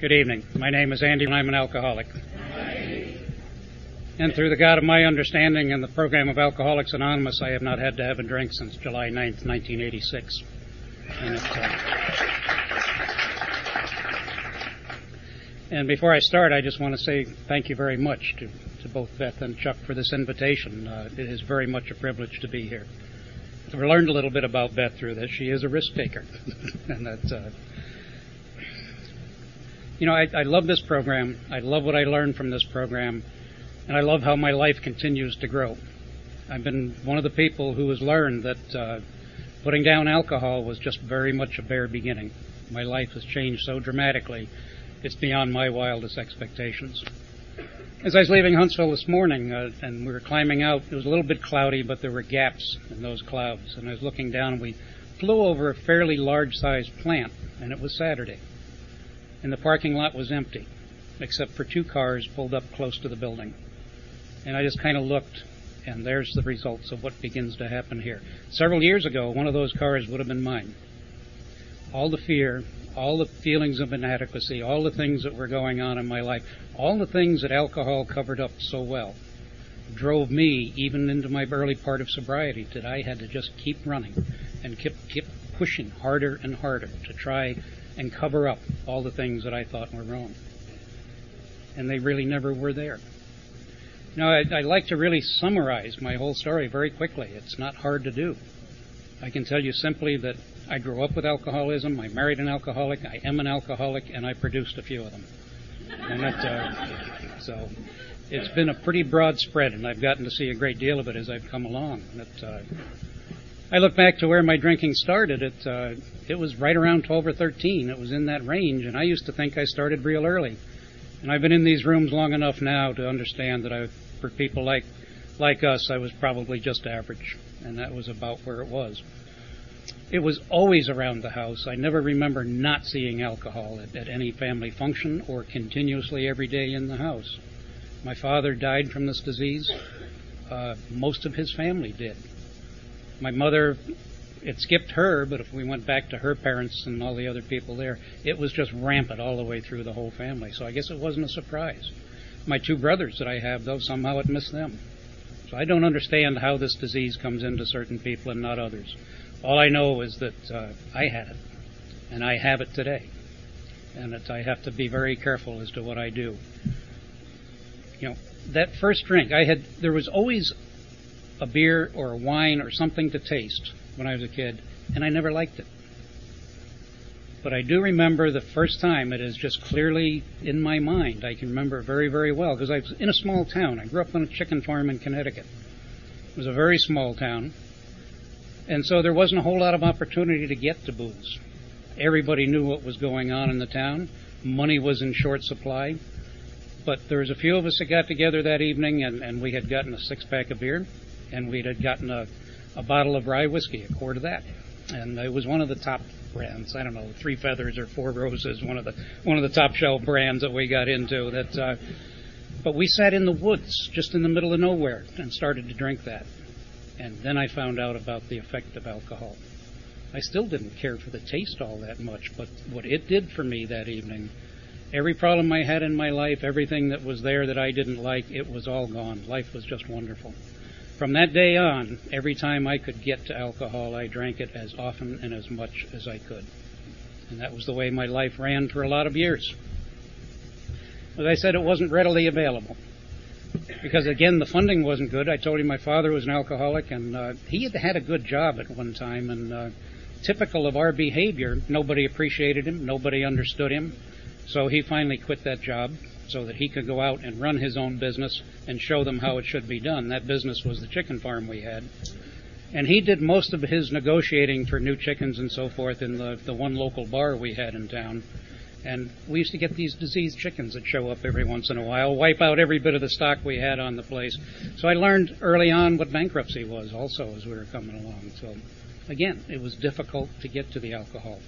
Good evening. My name is Andy and I'm an alcoholic. And through the God of my understanding and the program of Alcoholics Anonymous, I have not had to have a drink since July 9th, 1986. And, uh, and, before I start, I just want to say thank you very much to, to both Beth and Chuck for this invitation. Uh, it is very much a privilege to be here. I've learned a little bit about Beth through this. She is a risk taker, and that uh, you know, I, I love this program. I love what I learned from this program, and I love how my life continues to grow. I've been one of the people who has learned that uh, putting down alcohol was just very much a bare beginning. My life has changed so dramatically, it's beyond my wildest expectations. As I was leaving Huntsville this morning uh, and we were climbing out, it was a little bit cloudy, but there were gaps in those clouds. And I was looking down, and we flew over a fairly large sized plant, and it was Saturday and the parking lot was empty, except for two cars pulled up close to the building. And I just kind of looked, and there's the results of what begins to happen here. Several years ago, one of those cars would have been mine. All the fear, all the feelings of inadequacy, all the things that were going on in my life, all the things that alcohol covered up so well, drove me even into my early part of sobriety that I had to just keep running and keep, keep pushing harder and harder to try and cover up all the things that I thought were wrong. And they really never were there. Now, I'd, I'd like to really summarize my whole story very quickly. It's not hard to do. I can tell you simply that I grew up with alcoholism, I married an alcoholic, I am an alcoholic, and I produced a few of them. And that, uh, so it's been a pretty broad spread, and I've gotten to see a great deal of it as I've come along. Uh, I look back to where my drinking started. It uh, it was right around 12 or 13. It was in that range, and I used to think I started real early. And I've been in these rooms long enough now to understand that I, for people like like us, I was probably just average, and that was about where it was. It was always around the house. I never remember not seeing alcohol at, at any family function or continuously every day in the house. My father died from this disease. Uh, most of his family did my mother, it skipped her, but if we went back to her parents and all the other people there, it was just rampant all the way through the whole family. So I guess it wasn't a surprise. My two brothers that I have, though, somehow it missed them. So I don't understand how this disease comes into certain people and not others. All I know is that uh, I had it, and I have it today, and that I have to be very careful as to what I do. You know, that first drink, I had there was always a beer or a wine or something to taste when I was a kid, and I never liked it. But I do remember the first time it is just clearly in my mind. I can remember it very, very well because I was in a small town. I grew up on a chicken farm in Connecticut. It was a very small town. And so there wasn't a whole lot of opportunity to get to booze. Everybody knew what was going on in the town. Money was in short supply. But there was a few of us that got together that evening and, and we had gotten a six pack of beer and we had gotten a, a bottle of rye whiskey, a quart of that, and it was one of the top brands. I don't know, Three Feathers or Four Roses, one of the one of the top shelf brands that we got into. That, uh, but we sat in the woods, just in the middle of nowhere, and started to drink that. And then I found out about the effect of alcohol. I still didn't care for the taste all that much, but what it did for me that evening, every problem I had in my life, everything that was there that I didn't like, it was all gone. Life was just wonderful. From that day on, every time I could get to alcohol, I drank it as often and as much as I could. And that was the way my life ran for a lot of years. As I said, it wasn't readily available. Because again, the funding wasn't good. I told you my father was an alcoholic, and uh, he had had a good job at one time. And uh, typical of our behavior, nobody appreciated him, nobody understood him. So he finally quit that job so that he could go out and run his own business and show them how it should be done. That business was the chicken farm we had. And he did most of his negotiating for new chickens and so forth in the, the one local bar we had in town. And we used to get these diseased chickens that show up every once in a while, wipe out every bit of the stock we had on the place. So I learned early on what bankruptcy was also as we were coming along. So again, it was difficult to get to the alcohol,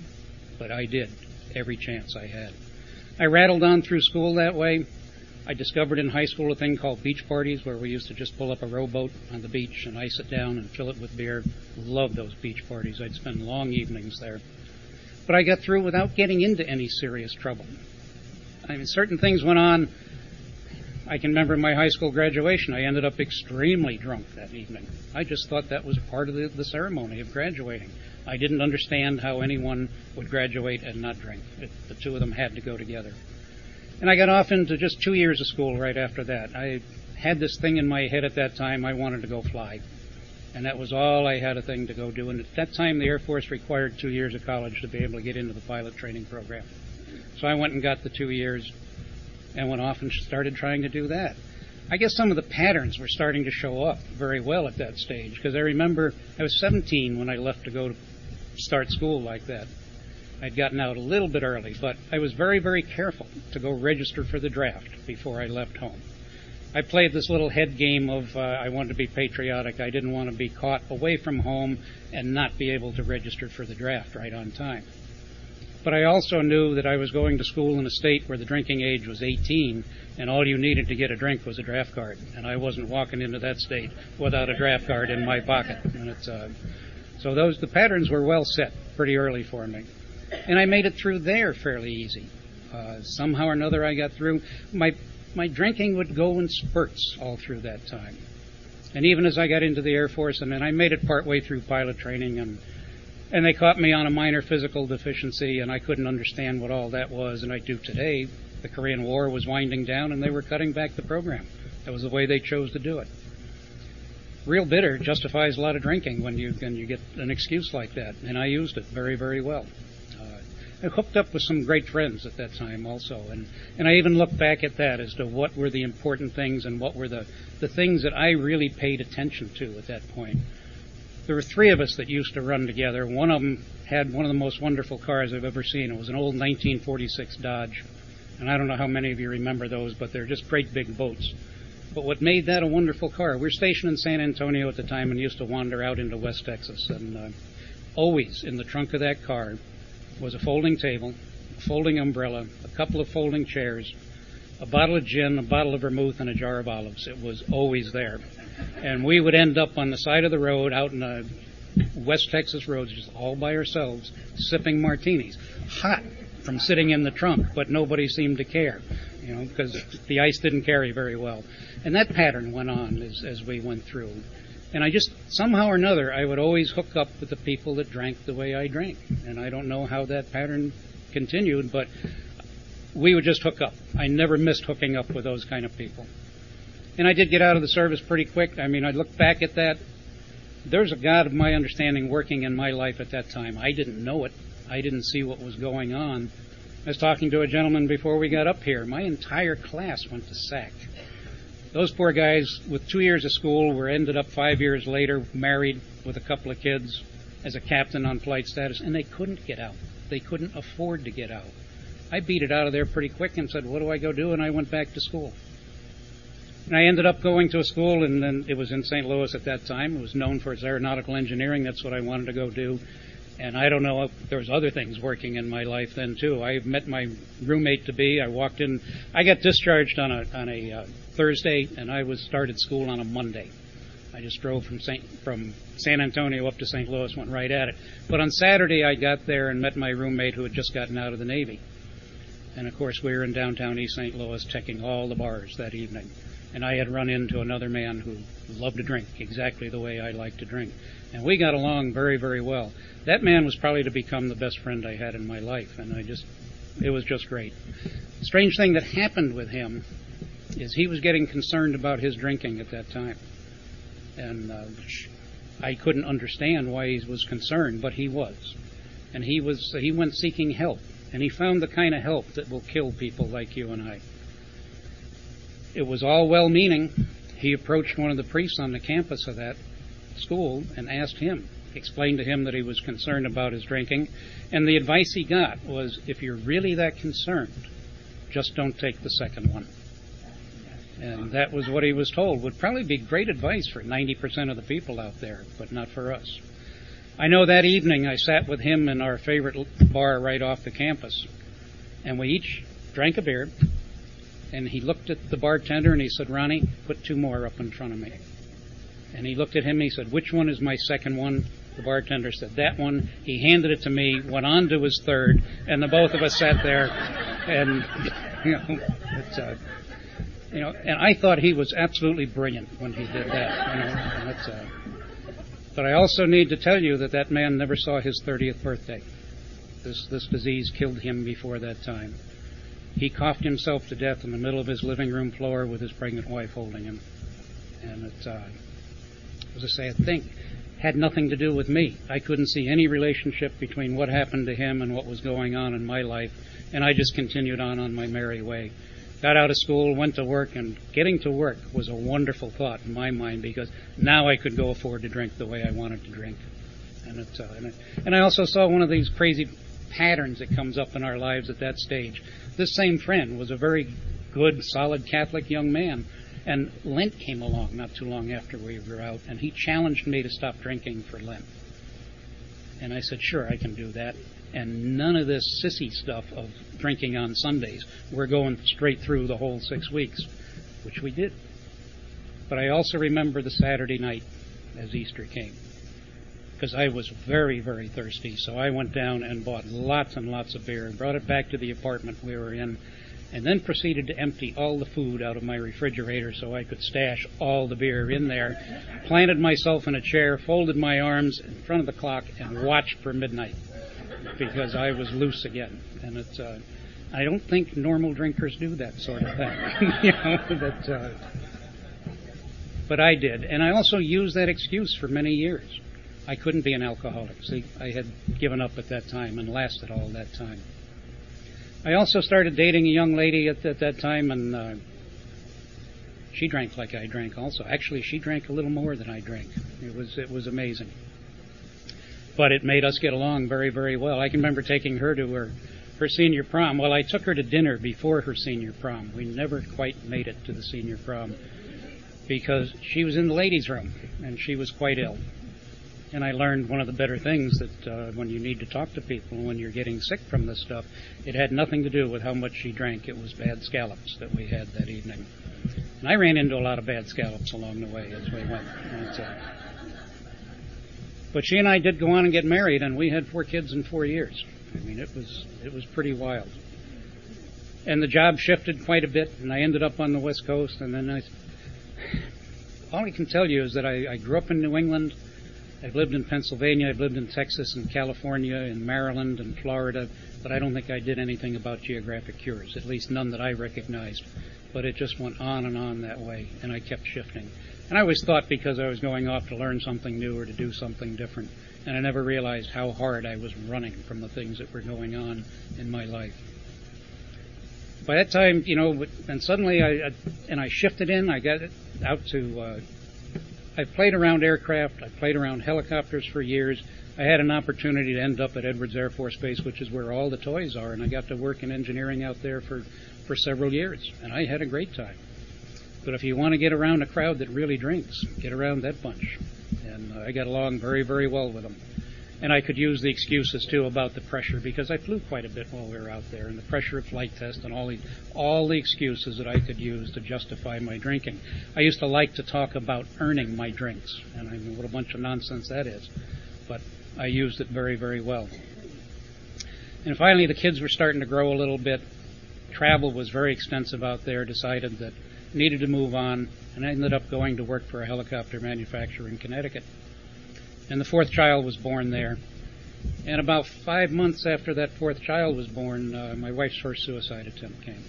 but I did every chance I had. I rattled on through school that way. I discovered in high school a thing called beach parties where we used to just pull up a rowboat on the beach and ice it down and fill it with beer. Loved those beach parties. I'd spend long evenings there. But I got through without getting into any serious trouble. I mean, certain things went on. I can remember my high school graduation. I ended up extremely drunk that evening. I just thought that was part of the, the ceremony of graduating. I didn't understand how anyone would graduate and not drink. It, the two of them had to go together. And I got off into just two years of school right after that. I had this thing in my head at that time. I wanted to go fly. And that was all I had a thing to go do. And at that time, the Air Force required two years of college to be able to get into the pilot training program. So I went and got the two years and went off and started trying to do that. I guess some of the patterns were starting to show up very well at that stage because I remember I was 17 when I left to go to start school like that. I'd gotten out a little bit early, but I was very, very careful to go register for the draft before I left home. I played this little head game of uh, I wanted to be patriotic. I didn't want to be caught away from home and not be able to register for the draft right on time. But I also knew that I was going to school in a state where the drinking age was 18, and all you needed to get a drink was a draft card. And I wasn't walking into that state without a draft card in my pocket. And it's, uh, so those the patterns were well set pretty early for me, and I made it through there fairly easy. Uh, somehow or another, I got through. My my drinking would go in spurts all through that time. And even as I got into the Air Force, and then I made it partway through pilot training, and and they caught me on a minor physical deficiency, and I couldn't understand what all that was, and I do today. The Korean War was winding down, and they were cutting back the program. That was the way they chose to do it. Real bitter justifies a lot of drinking when you when you get an excuse like that, and I used it very very well. Uh, I hooked up with some great friends at that time also, and and I even look back at that as to what were the important things and what were the the things that I really paid attention to at that point. There were three of us that used to run together. One of them had one of the most wonderful cars I've ever seen. It was an old 1946 Dodge, and I don't know how many of you remember those, but they're just great big boats. But what made that a wonderful car? We were stationed in San Antonio at the time and used to wander out into West Texas, and uh, always in the trunk of that car was a folding table, a folding umbrella, a couple of folding chairs, a bottle of gin, a bottle of vermouth, and a jar of olives. It was always there. And we would end up on the side of the road out in the West Texas roads just all by ourselves, sipping martinis. Hot from sitting in the trunk, but nobody seemed to care, you know, because the ice didn't carry very well. And that pattern went on as, as we went through. And I just, somehow or another, I would always hook up with the people that drank the way I drank. And I don't know how that pattern continued, but we would just hook up. I never missed hooking up with those kind of people. And I did get out of the service pretty quick. I mean, I look back at that. There's a God of my understanding working in my life at that time. I didn't know it. I didn't see what was going on. I was talking to a gentleman before we got up here. My entire class went to SAC. Those poor guys, with two years of school, were ended up five years later married with a couple of kids as a captain on flight status, and they couldn't get out. They couldn't afford to get out. I beat it out of there pretty quick and said, "What do I go do?" And I went back to school. And I ended up going to a school, and then it was in St. Louis at that time. It was known for its aeronautical engineering. That's what I wanted to go do. And I don't know if there was other things working in my life then too. I met my roommate to be. I walked in. I got discharged on a on a uh, Thursday, and I was started school on a Monday. I just drove from St. from San Antonio up to St. Louis, went right at it. But on Saturday, I got there and met my roommate who had just gotten out of the Navy. And of course, we were in downtown East St. Louis checking all the bars that evening. And I had run into another man who loved to drink exactly the way I like to drink. And we got along very, very well. That man was probably to become the best friend I had in my life. And I just, it was just great. Strange thing that happened with him is he was getting concerned about his drinking at that time. And uh, I couldn't understand why he was concerned, but he was. And he was he went seeking help, and he found the kind of help that will kill people like you and I. It was all well-meaning. He approached one of the priests on the campus of that school and asked him, explained to him that he was concerned about his drinking, and the advice he got was, if you're really that concerned, just don't take the second one. And that was what he was told. Would probably be great advice for 90% of the people out there, but not for us. I know that evening I sat with him in our favorite bar right off the campus, and we each drank a beer. And he looked at the bartender and he said, Ronnie, put two more up in front of me. And he looked at him and he said, Which one is my second one? The bartender said, That one. He handed it to me, went on to his third, and the both of us sat there and, you know, it's, uh, you know, and I thought he was absolutely brilliant when he did that. You know, uh, but I also need to tell you that that man never saw his 30th birthday. This, this disease killed him before that time. He coughed himself to death in the middle of his living room floor with his pregnant wife holding him. And it, uh, as I say, I think had nothing to do with me. I couldn't see any relationship between what happened to him and what was going on in my life, and I just continued on on my merry way. Got out of school, went to work, and getting to work was a wonderful thought in my mind because now I could go afford to drink the way I wanted to drink. And, it, uh, and, it, and I also saw one of these crazy patterns that comes up in our lives at that stage. This same friend was a very good, solid Catholic young man. And Lent came along not too long after we were out, and he challenged me to stop drinking for Lent. And I said, sure, I can do that. And none of this sissy stuff of drinking on Sundays. We're going straight through the whole six weeks, which we did. But I also remember the Saturday night as Easter came because I was very, very thirsty. So I went down and bought lots and lots of beer and brought it back to the apartment we were in, and then proceeded to empty all the food out of my refrigerator so I could stash all the beer in there. Planted myself in a chair, folded my arms in front of the clock, and watched for midnight because I was loose again. And it's, uh, I don't think normal drinkers do that sort of thing. you know, that, uh, but I did. And I also used that excuse for many years. I couldn't be an alcoholic. See, I had given up at that time and lasted all that time. I also started dating a young lady at, at that time, and uh, she drank like I drank. Also, actually, she drank a little more than I drank. It was it was amazing. But it made us get along very very well. I can remember taking her to her her senior prom. Well, I took her to dinner before her senior prom. We never quite made it to the senior prom because she was in the ladies' room and she was quite ill and I learned one of the better things that uh, when you need to talk to people when you're getting sick from this stuff, it had nothing to do with how much she drank. It was bad scallops that we had that evening. And I ran into a lot of bad scallops along the way as we went. Uh, but she and I did go on and get married, and we had four kids in four years. I mean, it was it was pretty wild. And the job shifted quite a bit, and I ended up on the West Coast. And then I, all I can tell you is that I, I grew up in New England. I've lived in Pennsylvania, I've lived in Texas and California and Maryland and Florida, but I don't think I did anything about geographic cures, at least none that I recognized. But it just went on and on that way, and I kept shifting. And I always thought because I was going off to learn something new or to do something different, and I never realized how hard I was running from the things that were going on in my life. By that time, you know, and suddenly I, and I shifted in. I got out to uh, I've played around aircraft. I've played around helicopters for years. I had an opportunity to end up at Edwards Air Force Base, which is where all the toys are, and I got to work in engineering out there for, for several years, and I had a great time. But if you want to get around a crowd that really drinks, get around that bunch. And uh, I got along very, very well with them. And I could use the excuses too about the pressure because I flew quite a bit while we were out there, and the pressure of flight test and all the all the excuses that I could use to justify my drinking. I used to like to talk about earning my drinks, and I mean what a bunch of nonsense that is, but I used it very very well. And finally, the kids were starting to grow a little bit. Travel was very extensive out there. Decided that needed to move on, and I ended up going to work for a helicopter manufacturer in Connecticut and the fourth child was born there. And about five months after that fourth child was born, uh, my wife's first suicide attempt came.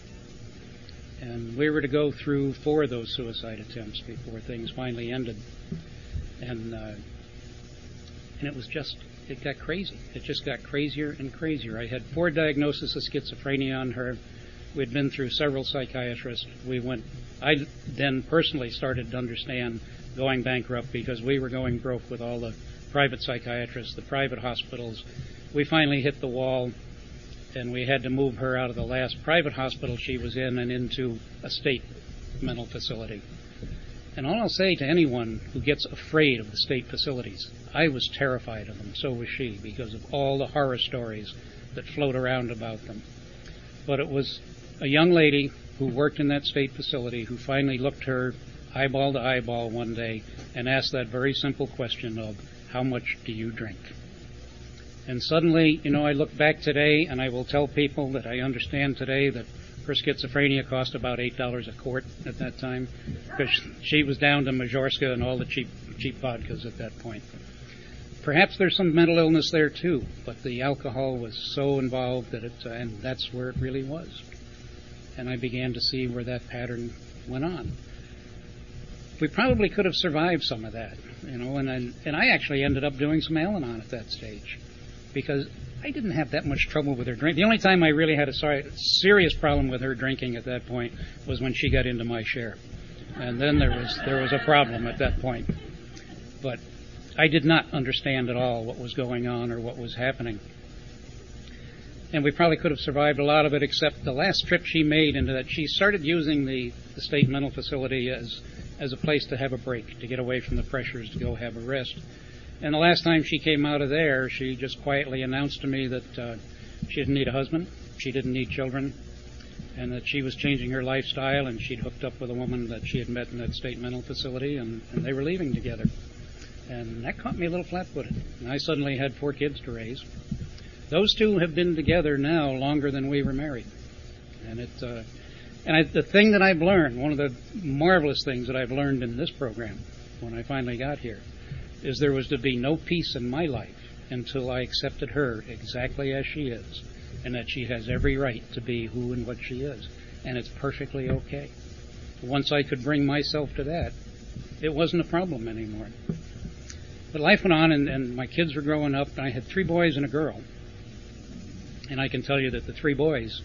And we were to go through four of those suicide attempts before things finally ended. And uh, and it was just it got crazy. It just got crazier and crazier. I had four diagnoses of schizophrenia on her. We'd been through several psychiatrists. We went. I then personally started to understand going bankrupt because we were going broke with all the private psychiatrists, the private hospitals. We finally hit the wall and we had to move her out of the last private hospital she was in and into a state mental facility. And all I'll say to anyone who gets afraid of the state facilities, I was terrified of them, so was she, because of all the horror stories that float around about them. But it was a young lady who worked in that state facility who finally looked her eyeball to eyeball one day and asked that very simple question of, How much do you drink? And suddenly, you know, I look back today and I will tell people that I understand today that her schizophrenia cost about eight dollars a quart at that time because she was down to Majorska and all the cheap cheap vodkas at that point. Perhaps there's some mental illness there too, but the alcohol was so involved that it, and that's where it really was. And I began to see where that pattern went on. We probably could have survived some of that, you know, and I, and I actually ended up doing some Al-Anon at that stage because I didn't have that much trouble with her drink. The only time I really had a sorry, serious problem with her drinking at that point was when she got into my share, and then there was there was a problem at that point. But I did not understand at all what was going on or what was happening. And we probably could have survived a lot of it, except the last trip she made into that she started using the, the state mental facility as as a place to have a break, to get away from the pressures, to go have a rest. And the last time she came out of there, she just quietly announced to me that uh, she didn't need a husband, she didn't need children, and that she was changing her lifestyle and she'd hooked up with a woman that she had met in that state mental facility and, and they were leaving together. And that caught me a little flat footed. And I suddenly had four kids to raise. Those two have been together now longer than we were married. And it, uh, and I, the thing that I've learned, one of the marvelous things that I've learned in this program when I finally got here, is there was to be no peace in my life until I accepted her exactly as she is, and that she has every right to be who and what she is, and it's perfectly okay. Once I could bring myself to that, it wasn't a problem anymore. But life went on, and, and my kids were growing up, and I had three boys and a girl. And I can tell you that the three boys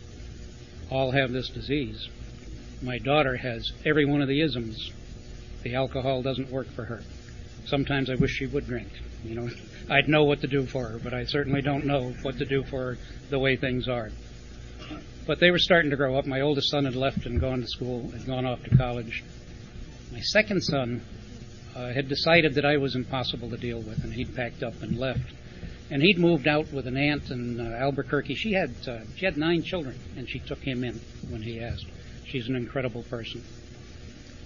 all have this disease. My daughter has every one of the isms. The alcohol doesn't work for her sometimes I wish she would drink. You know, I'd know what to do for her, but I certainly don't know what to do for her the way things are. But they were starting to grow up. My oldest son had left and gone to school, had gone off to college. My second son uh, had decided that I was impossible to deal with, and he'd packed up and left. And he'd moved out with an aunt in uh, Albuquerque. She had uh, she had nine children, and she took him in when he asked. She's an incredible person.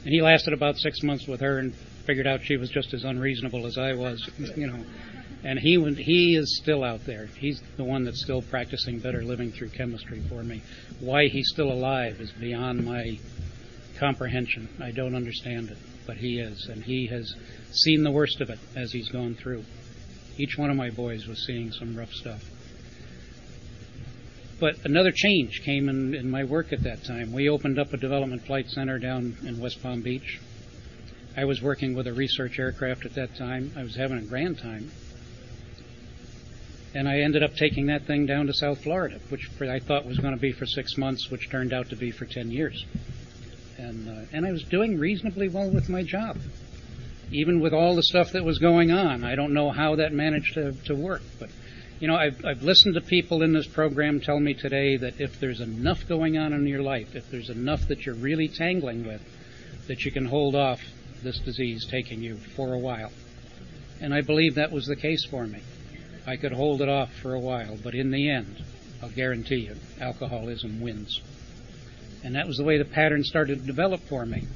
And he lasted about six months with her and figured out she was just as unreasonable as I was, you know. And he he is still out there. He's the one that's still practicing better living through chemistry for me. Why he's still alive is beyond my comprehension. I don't understand it, but he is, and he has seen the worst of it as he's gone through. Each one of my boys was seeing some rough stuff. But another change came in, in my work at that time. We opened up a development flight center down in West Palm Beach, I was working with a research aircraft at that time. I was having a grand time. And I ended up taking that thing down to South Florida, which I thought was going to be for six months, which turned out to be for 10 years. And, uh, and I was doing reasonably well with my job, even with all the stuff that was going on. I don't know how that managed to, to work, but you know, I've, I've listened to people in this program tell me today that if there's enough going on in your life, if there's enough that you're really tangling with, that you can hold off this disease taking you for a while. And I believe that was the case for me. I could hold it off for a while, but in the end, I'll guarantee you, alcoholism wins. And that was the way the pattern started to develop for me.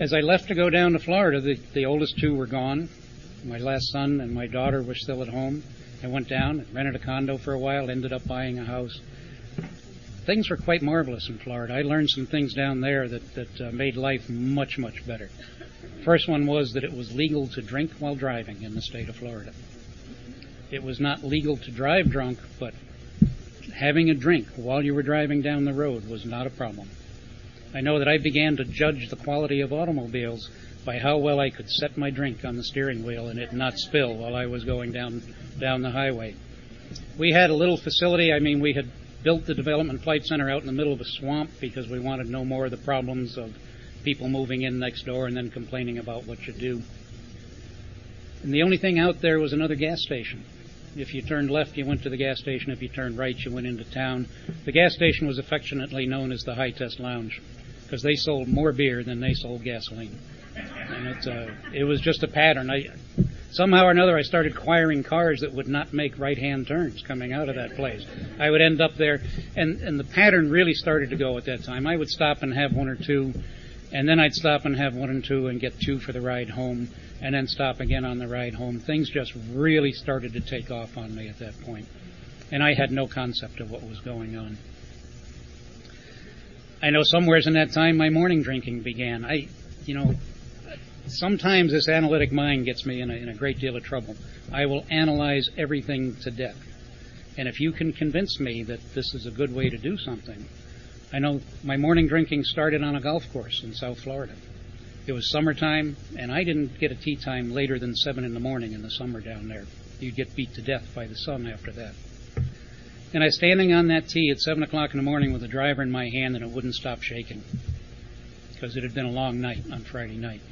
As I left to go down to Florida, the, the oldest two were gone. My last son and my daughter were still at home. I went down, rented a condo for a while, ended up buying a house. Things were quite marvelous in Florida. I learned some things down there that, that uh, made life much, much better. First one was that it was legal to drink while driving in the state of Florida. It was not legal to drive drunk, but having a drink while you were driving down the road was not a problem. I know that I began to judge the quality of automobiles by how well I could set my drink on the steering wheel and it not spill while I was going down down the highway. We had a little facility. I mean, we had built the development flight center out in the middle of a swamp because we wanted no more of the problems of people moving in next door and then complaining about what you do. And the only thing out there was another gas station. If you turned left, you went to the gas station. If you turned right, you went into town. The gas station was affectionately known as the High Test Lounge because they sold more beer than they sold gasoline. And it, uh, it was just a pattern. I, somehow or another, I started acquiring cars that would not make right-hand turns coming out of that place. I would end up there, and, and the pattern really started to go at that time. I would stop and have one or two and then I'd stop and have one and two and get two for the ride home. And then stop again on the ride home. Things just really started to take off on me at that point, and I had no concept of what was going on. I know somewheres in that time my morning drinking began. I, you know, sometimes this analytic mind gets me in a, in a great deal of trouble. I will analyze everything to death. And if you can convince me that this is a good way to do something, I know my morning drinking started on a golf course in South Florida. It was summertime, and I didn't get a tee time later than 7 in the morning in the summer down there. You'd get beat to death by the sun after that. And I was standing on that tee at 7 o'clock in the morning with a driver in my hand, and it wouldn't stop shaking because it had been a long night on Friday night.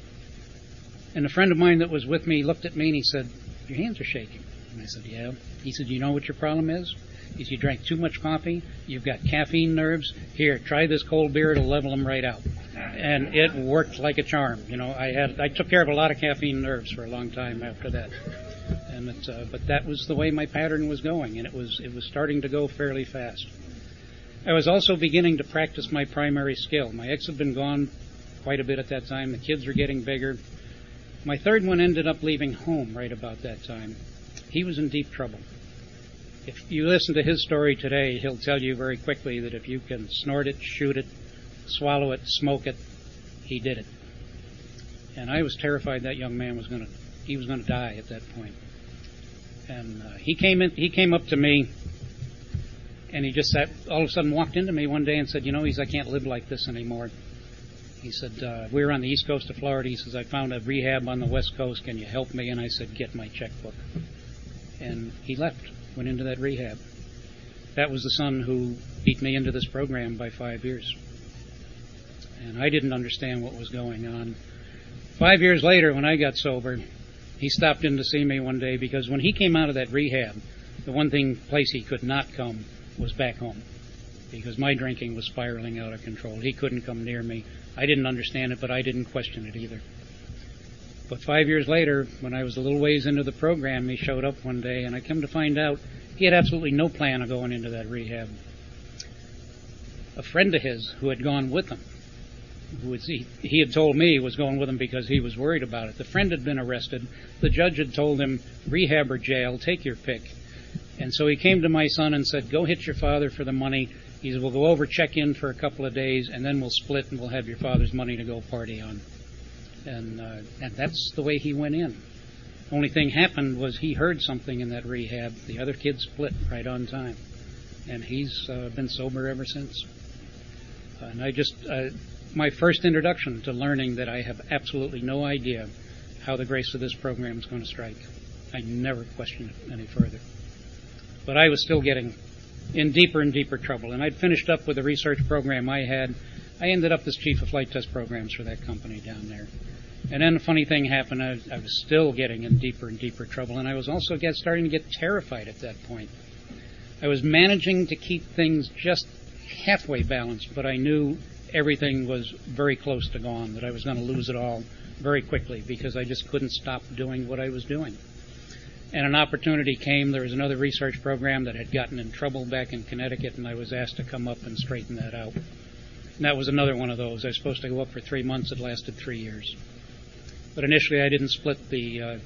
And a friend of mine that was with me looked at me and he said, Your hands are shaking. And I said, Yeah. He said, You know what your problem is? Said, You drank too much coffee. You've got caffeine nerves. Here, try this cold beer. It'll level them right out. And it worked like a charm. You know, I had I took care of a lot of caffeine nerves for a long time after that. And it, uh, but that was the way my pattern was going, and it was it was starting to go fairly fast. I was also beginning to practice my primary skill. My ex had been gone quite a bit at that time. The kids were getting bigger. My third one ended up leaving home right about that time. He was in deep trouble. If you listen to his story today, he'll tell you very quickly that if you can snort it, shoot it, swallow it, smoke it, he did it. And I was terrified that young man was going to he was going to die at that point. And uh, he came in he came up to me and he just sat all of a sudden walked into me one day and said, "You know, he's I can't live like this anymore." He said, uh, We were on the east coast of Florida. He says, I found a rehab on the west coast. Can you help me? And I said, Get my checkbook. And he left, went into that rehab. That was the son who beat me into this program by five years. And I didn't understand what was going on. Five years later, when I got sober, he stopped in to see me one day because when he came out of that rehab, the one thing place he could not come was back home because my drinking was spiraling out of control. He couldn't come near me. I didn't understand it, but I didn't question it either. But five years later, when I was a little ways into the program, he showed up one day, and I come to find out he had absolutely no plan of going into that rehab. A friend of his who had gone with him, who was, he, he had told me was going with him because he was worried about it. The friend had been arrested. The judge had told him, rehab or jail, take your pick. And so he came to my son and said, Go hit your father for the money. He said, We'll go over, check in for a couple of days, and then we'll split and we'll have your father's money to go party on. And, uh, and that's the way he went in. Only thing happened was he heard something in that rehab. The other kid split right on time. And he's uh, been sober ever since. and I just, uh, my first introduction to learning that I have absolutely no idea how the grace of this program is going to strike. I never questioned it any further. But I was still getting in deeper and deeper trouble. And I'd finished up with a research program I had. I ended up as chief of flight test programs for that company down there. And then a funny thing happened. I, I was still getting in deeper and deeper trouble, and I was also get, starting to get terrified at that point. I was managing to keep things just halfway balanced, but I knew everything was very close to gone, that I was going to lose it all very quickly because I just couldn't stop doing what I was doing and an opportunity came. There was another research program that had gotten in trouble back in Connecticut, and I was asked to come up and straighten that out. And that was another one of those. I was supposed to go up for three months. It lasted three years. But initially, I didn't split the uh,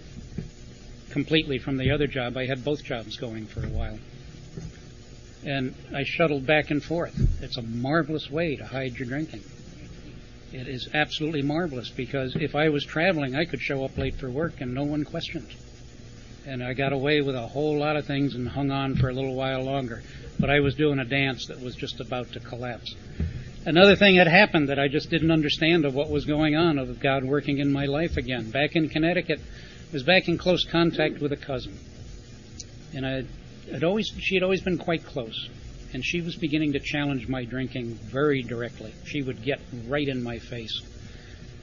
completely from the other job. I had both jobs going for a while. And I shuttled back and forth. It's a marvelous way to hide your drinking. It is absolutely marvelous because if I was traveling, I could show up late for work and no one questioned and I got away with a whole lot of things and hung on for a little while longer. But I was doing a dance that was just about to collapse. Another thing had happened that I just didn't understand of what was going on of God working in my life again. Back in Connecticut, I was back in close contact with a cousin, and I had always she had always been quite close, and she was beginning to challenge my drinking very directly. She would get right in my face,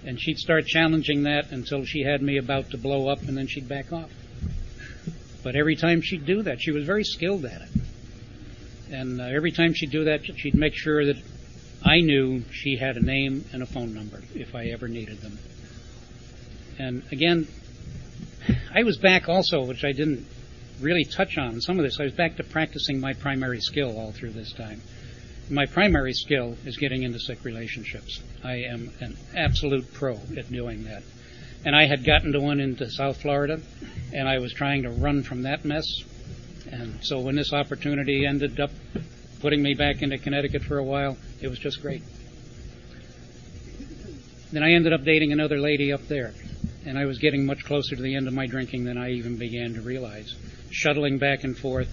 and she'd start challenging that until she had me about to blow up, and then she'd back off. But every time she'd do that, she was very skilled at it. And uh, every time she'd do that, she'd make sure that I knew she had a name and a phone number if I ever needed them. And again, I was back also, which I didn't really touch on some of this. I was back to practicing my primary skill all through this time. My primary skill is getting into sick relationships. I am an absolute pro at doing that. And I had gotten to one into South Florida, and I was trying to run from that mess. And so when this opportunity ended up putting me back into Connecticut for a while, it was just great. Then I ended up dating another lady up there, and I was getting much closer to the end of my drinking than I even began to realize. Shuttling back and forth.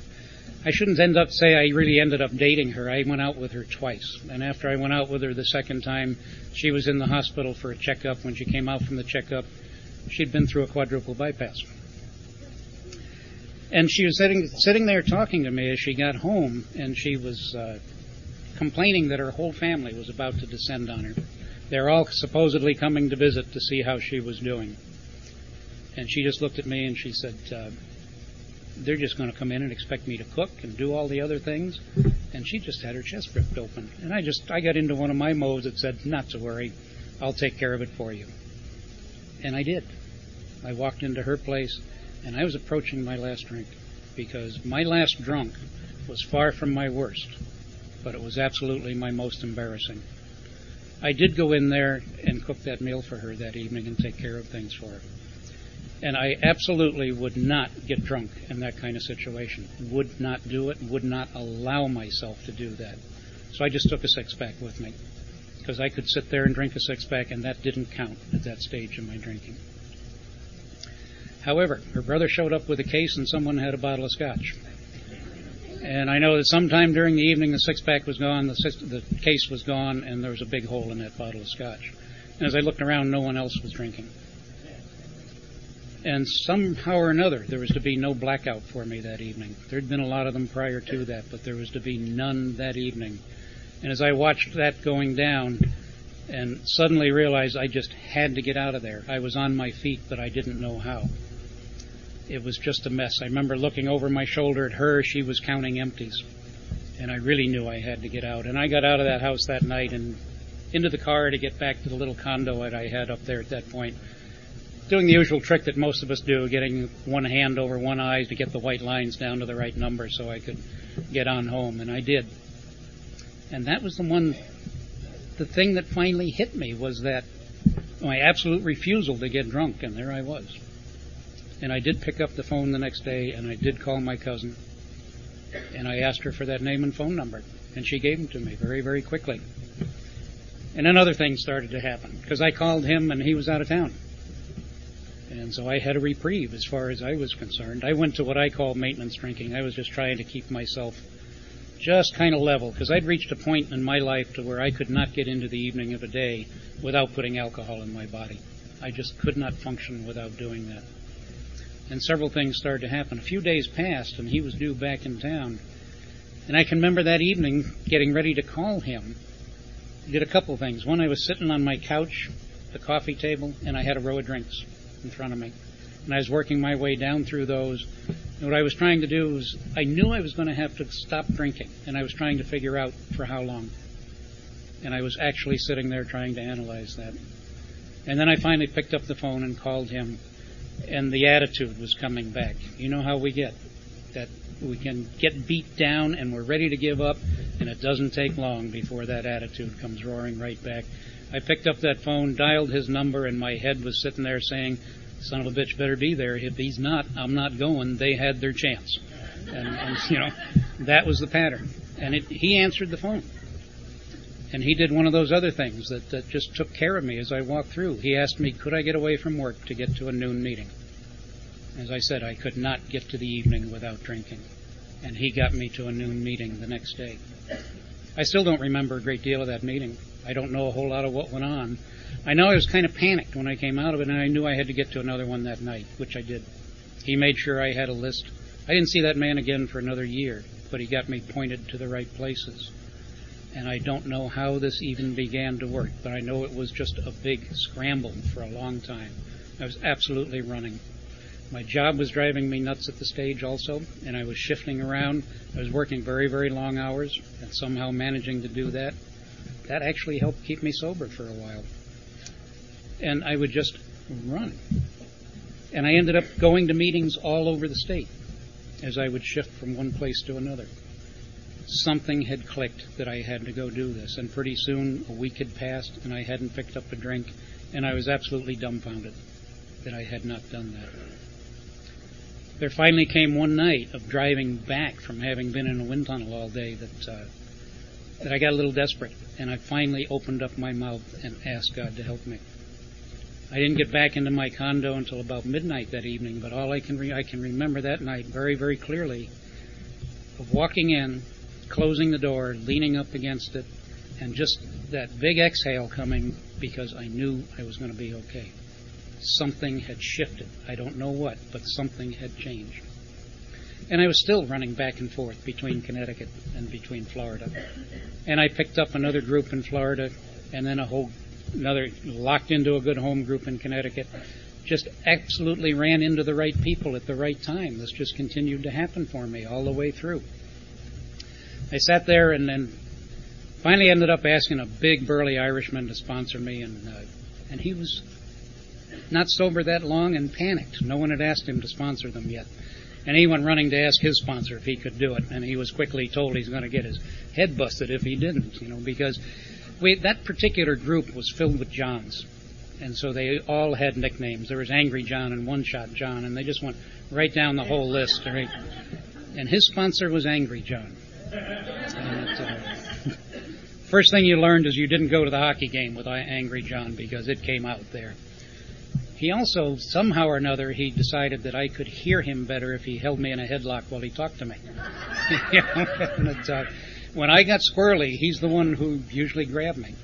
I shouldn't end up say I really ended up dating her. I went out with her twice, and after I went out with her the second time, she was in the hospital for a checkup. When she came out from the checkup, she'd been through a quadruple bypass. And she was sitting sitting there talking to me as she got home, and she was uh, complaining that her whole family was about to descend on her. They're all supposedly coming to visit to see how she was doing. And she just looked at me and she said, uh, They're just going to come in and expect me to cook and do all the other things. And she just had her chest ripped open. And I just, I got into one of my modes that said, Not to worry, I'll take care of it for you. And I did. I walked into her place and I was approaching my last drink because my last drunk was far from my worst, but it was absolutely my most embarrassing. I did go in there and cook that meal for her that evening and take care of things for her. And I absolutely would not get drunk in that kind of situation. Would not do it, would not allow myself to do that. So I just took a six pack with me because I could sit there and drink a six pack, and that didn't count at that stage of my drinking. However, her brother showed up with a case, and someone had a bottle of scotch. And I know that sometime during the evening the six pack was gone, the, six, the case was gone, and there was a big hole in that bottle of scotch. And as I looked around, no one else was drinking. And somehow or another, there was to be no blackout for me that evening. There'd been a lot of them prior to that, but there was to be none that evening. And as I watched that going down, and suddenly realized I just had to get out of there, I was on my feet, but I didn't know how it was just a mess. I remember looking over my shoulder at her. She was counting empties. And I really knew I had to get out. And I got out of that house that night and into the car to get back to the little condo that I had up there at that point. Doing the usual trick that most of us do, getting one hand over one eye to get the white lines down to the right number so I could get on home. And I did. And that was the one, the thing that finally hit me was that my absolute refusal to get drunk. And there I was. And I did pick up the phone the next day and I did call my cousin. And I asked her for that name and phone number. And she gave them to me very, very quickly. And then other things started to happen because I called him and he was out of town. And so I had a reprieve as far as I was concerned. I went to what I call maintenance drinking. I was just trying to keep myself just kind of level because I'd reached a point in my life to where I could not get into the evening of a day without putting alcohol in my body. I just could not function without doing that and several things started to happen. A few days passed, and he was due back in town. And I can remember that evening getting ready to call him. I did a couple of things. One, I was sitting on my couch, the coffee table, and I had a row of drinks in front of me. And I was working my way down through those. And what I was trying to do was, I knew I was going to have to stop drinking, and I was trying to figure out for how long. And I was actually sitting there trying to analyze that. And then I finally picked up the phone and called him and the attitude was coming back. You know how we get that we can get beat down and we're ready to give up, and it doesn't take long before that attitude comes roaring right back. I picked up that phone, dialed his number, and my head was sitting there saying, "Son of a bitch better be there. If he's not, I'm not going." They had their chance, and, and you know that was the pattern. And it, he answered the phone. And he did one of those other things that, that just took care of me as I walked through. He asked me, could I get away from work to get to a noon meeting? As I said, I could not get to the evening without drinking. And he got me to a noon meeting the next day. I still don't remember a great deal of that meeting. I don't know a whole lot of what went on. I know I was kind of panicked when I came out of it, and I knew I had to get to another one that night, which I did. He made sure I had a list. I didn't see that man again for another year, but he got me pointed to the right places and I don't know how this even began to work, but I know it was just a big scramble for a long time. I was absolutely running. My job was driving me nuts at the stage also, and I was shifting around. I was working very, very long hours, and somehow managing to do that. That actually helped keep me sober for a while. And I would just run. And I ended up going to meetings all over the state as I would shift from one place to another something had clicked that I had to go do this. And pretty soon, a week had passed, and I hadn't picked up a drink, and I was absolutely dumbfounded. that I had not done that. There finally came one night of driving back from having been in a wind tunnel all day that uh, that I got a little desperate, and I finally opened up my mouth and asked God to help me. I didn't get back into my condo until about midnight that evening, but all I can re- I can remember that night very very clearly of walking in, closing the door, leaning up against it, and just that big exhale coming because I knew I was going to be okay. Something had shifted. I don't know what, but something had changed. And I was still running back and forth between Connecticut and between Florida. And I picked up another group in Florida and then a whole another locked into a good home group in Connecticut. Just absolutely ran into the right people at the right time. This just continued to happen for me all the way through. I sat there and then finally ended up asking a big burly Irishman to sponsor me, and uh, and he was not sober that long and panicked. No one had asked him to sponsor them yet. And he went running to ask his sponsor if he could do it, and he was quickly told he's going to get his head busted if he didn't, you know, because we, that particular group was filled with Johns. And so they all had nicknames. There was Angry John and One Shot John, and they just went right down the whole list. Right? And his sponsor was Angry John. And, uh, first thing you learned is you didn't go to the hockey game with Angry John because it came out there. He also, somehow or another, he decided that I could hear him better if he held me in a headlock while he talked to me. and, uh, when I got squirrely, he's the one who usually grabbed me.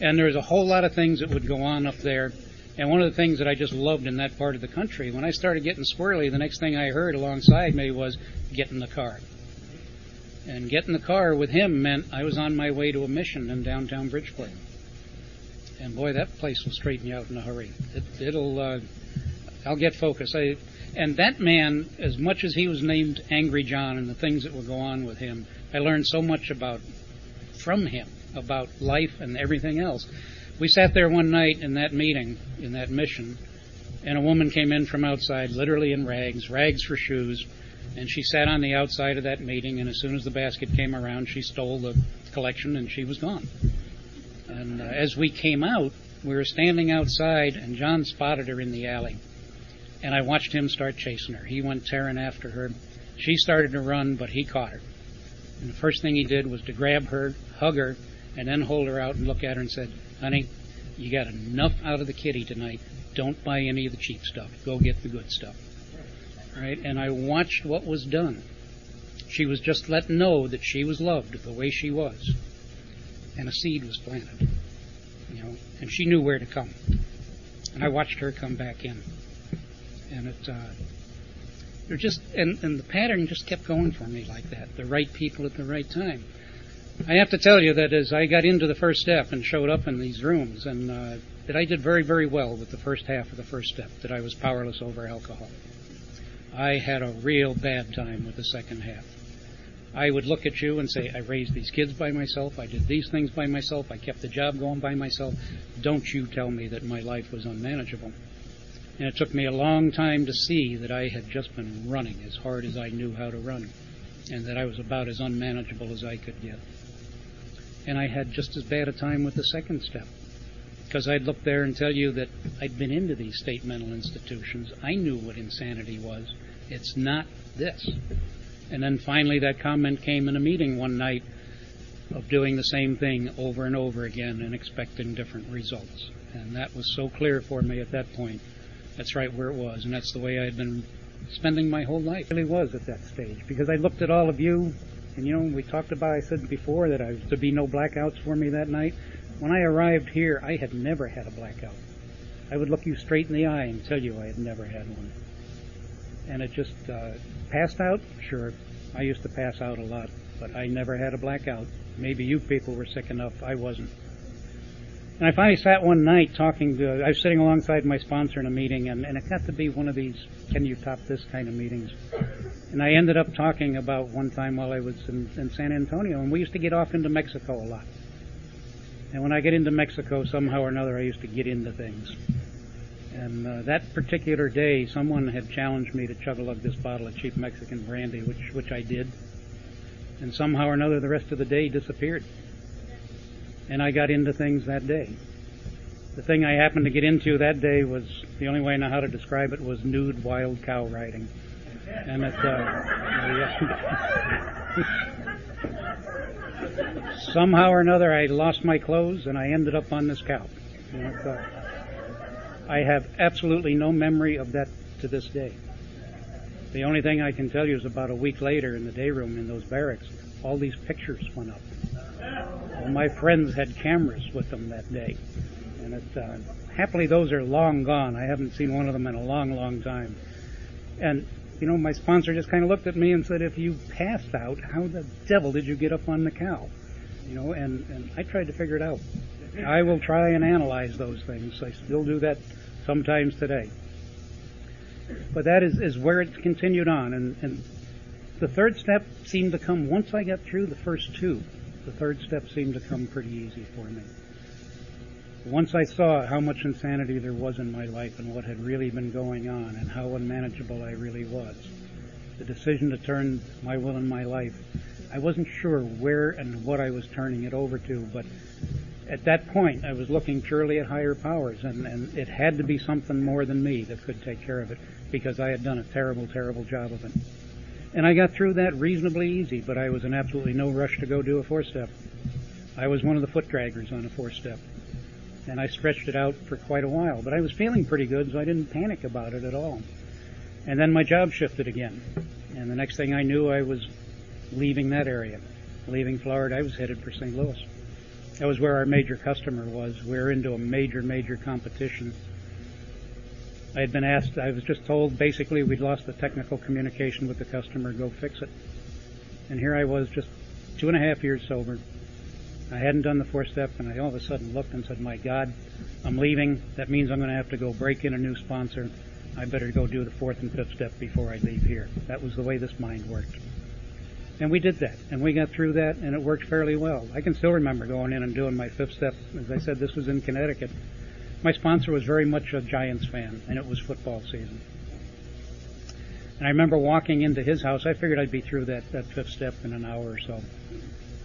And there's a whole lot of things that would go on up there. And one of the things that I just loved in that part of the country, when I started getting squirrely, the next thing I heard alongside me was, get in the car. And get in the car with him meant I was on my way to a mission in downtown Bridgeport. And boy, that place will straighten you out in a hurry. It, will uh, I'll get focused. I, and that man, as much as he was named Angry John and the things that would go on with him, I learned so much about from him about life and everything else. We sat there one night in that meeting, in that mission, and a woman came in from outside, literally in rags, rags for shoes, and she sat on the outside of that meeting. And as soon as the basket came around, she stole the collection and she was gone. And uh, as we came out, we were standing outside, and John spotted her in the alley. And I watched him start chasing her. He went tearing after her. She started to run, but he caught her. And the first thing he did was to grab her, hug her, and then hold her out and look at her and said, Honey, you got enough out of the kitty tonight. Don't buy any of the cheap stuff. Go get the good stuff. Right? And I watched what was done. She was just let know that she was loved the way she was. And a seed was planted. You know, and she knew where to come. And I watched her come back in. And it uh, they're just and, and the pattern just kept going for me like that. The right people at the right time. I have to tell you that as I got into the first step and showed up in these rooms, and uh, that I did very, very well with the first half of the first step. That I was powerless over alcohol. I had a real bad time with the second half. I would look at you and say, I raised these kids by myself. I did these things by myself. I kept the job going by myself. Don't you tell me that my life was unmanageable. And it took me a long time to see that I had just been running as hard as I knew how to run, and that I was about as unmanageable as I could get. And I had just as bad a time with the second step, because I'd look there and tell you that I'd been into these state mental institutions. I knew what insanity was. It's not this. And then finally, that comment came in a meeting one night of doing the same thing over and over again and expecting different results. And that was so clear for me at that point that's right where it was, and that's the way I had been spending my whole life. It really was at that stage because I looked at all of you, and you know, we talked about. I said before that to be no blackouts for me that night. When I arrived here, I had never had a blackout. I would look you straight in the eye and tell you I had never had one. And it just uh, passed out. Sure, I used to pass out a lot, but I never had a blackout. Maybe you people were sick enough. I wasn't. And I finally sat one night talking to, I was sitting alongside my sponsor in a meeting, and, and it got to be one of these, can you top this kind of meetings? And I ended up talking about one time while I was in, in San Antonio, and we used to get off into Mexico a lot. And when I get into Mexico, somehow or another, I used to get into things. And uh, that particular day, someone had challenged me to chug a lug this bottle of cheap Mexican brandy, which which I did. And somehow or another, the rest of the day disappeared and I got into things that day. The thing I happened to get into that day was the only way I know how to describe it was nude wild cow riding, and it. Uh, somehow or another, I lost my clothes and I ended up on this cow. You know, uh, I have absolutely no memory of that to this day. The only thing I can tell you is about a week later in the day room in those barracks, all these pictures went up. All my friends had cameras with them that day. And it, uh, happily those are long gone. I haven't seen one of them in a long, long time. And, you know, my sponsor just kind of looked at me and said, if you passed out, how the devil did you get up on the cow? You know, and, and I tried to figure it out. I will try and analyze those things. I still do that sometimes today. But that is, is where it continued on. And, and the third step seemed to come once I got through the first two. The third step seemed to come pretty easy for me. Once I saw how much insanity there was in my life and what had really been going on and how unmanageable I really was, the decision to turn my will and my life, I wasn't sure where and what I was turning it over to, but at that point, I was looking purely at higher powers, and, and it had to be something more than me that could take care of it because I had done a terrible, terrible job of it. And I got through that reasonably easy, but I was in absolutely no rush to go do a four step. I was one of the foot draggers on a four step. And I stretched it out for quite a while, but I was feeling pretty good, so I didn't panic about it at all. And then my job shifted again. And the next thing I knew, I was leaving that area. Leaving Florida, I was headed for St. Louis. That was where our major customer was. We were into a major, major competition. I had been asked, I was just told basically we'd lost the technical communication with the customer, go fix it. And here I was just two and a half years sober. I hadn't done the four step and I all of a sudden looked and said, my God, I'm leaving. That means I'm going to have to go break in a new sponsor. I better go do the fourth and fifth step before I leave here. That was the way this mind worked. And we did that, and we got through that, and it worked fairly well. I can still remember going in and doing my fifth step. As I said, this was in Connecticut. My sponsor was very much a Giants fan, and it was football season. And I remember walking into his house. I figured I'd be through that, that fifth step in an hour or so.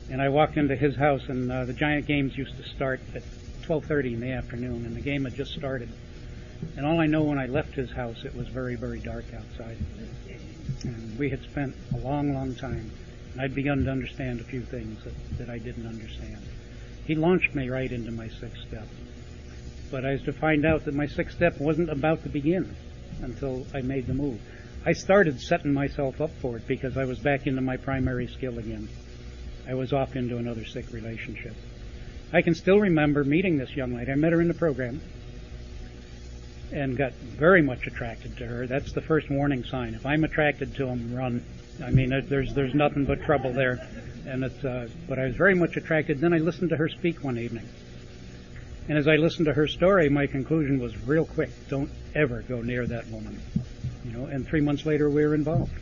And I walked into his house, and uh, the Giant games used to start at 12:30 in the afternoon, and the game had just started. And all I know when I left his house, it was very, very dark outside. And we had spent a long, long time and I'd begun to understand a few things that, that I didn't understand. He launched me right into my sixth step. But I was to find out that my sixth step wasn't about to begin until I made the move. I started setting myself up for it because I was back into my primary skill again. I was off into another sick relationship. I can still remember meeting this young lady. I met her in the program and got very much attracted to her. That's the first warning sign. If I'm attracted to him, run. I mean, there's there's nothing but trouble there. And it's, uh, but I was very much attracted. Then I listened to her speak one evening, and as I listened to her story, my conclusion was real quick: don't ever go near that woman. You know. And three months later, we were involved.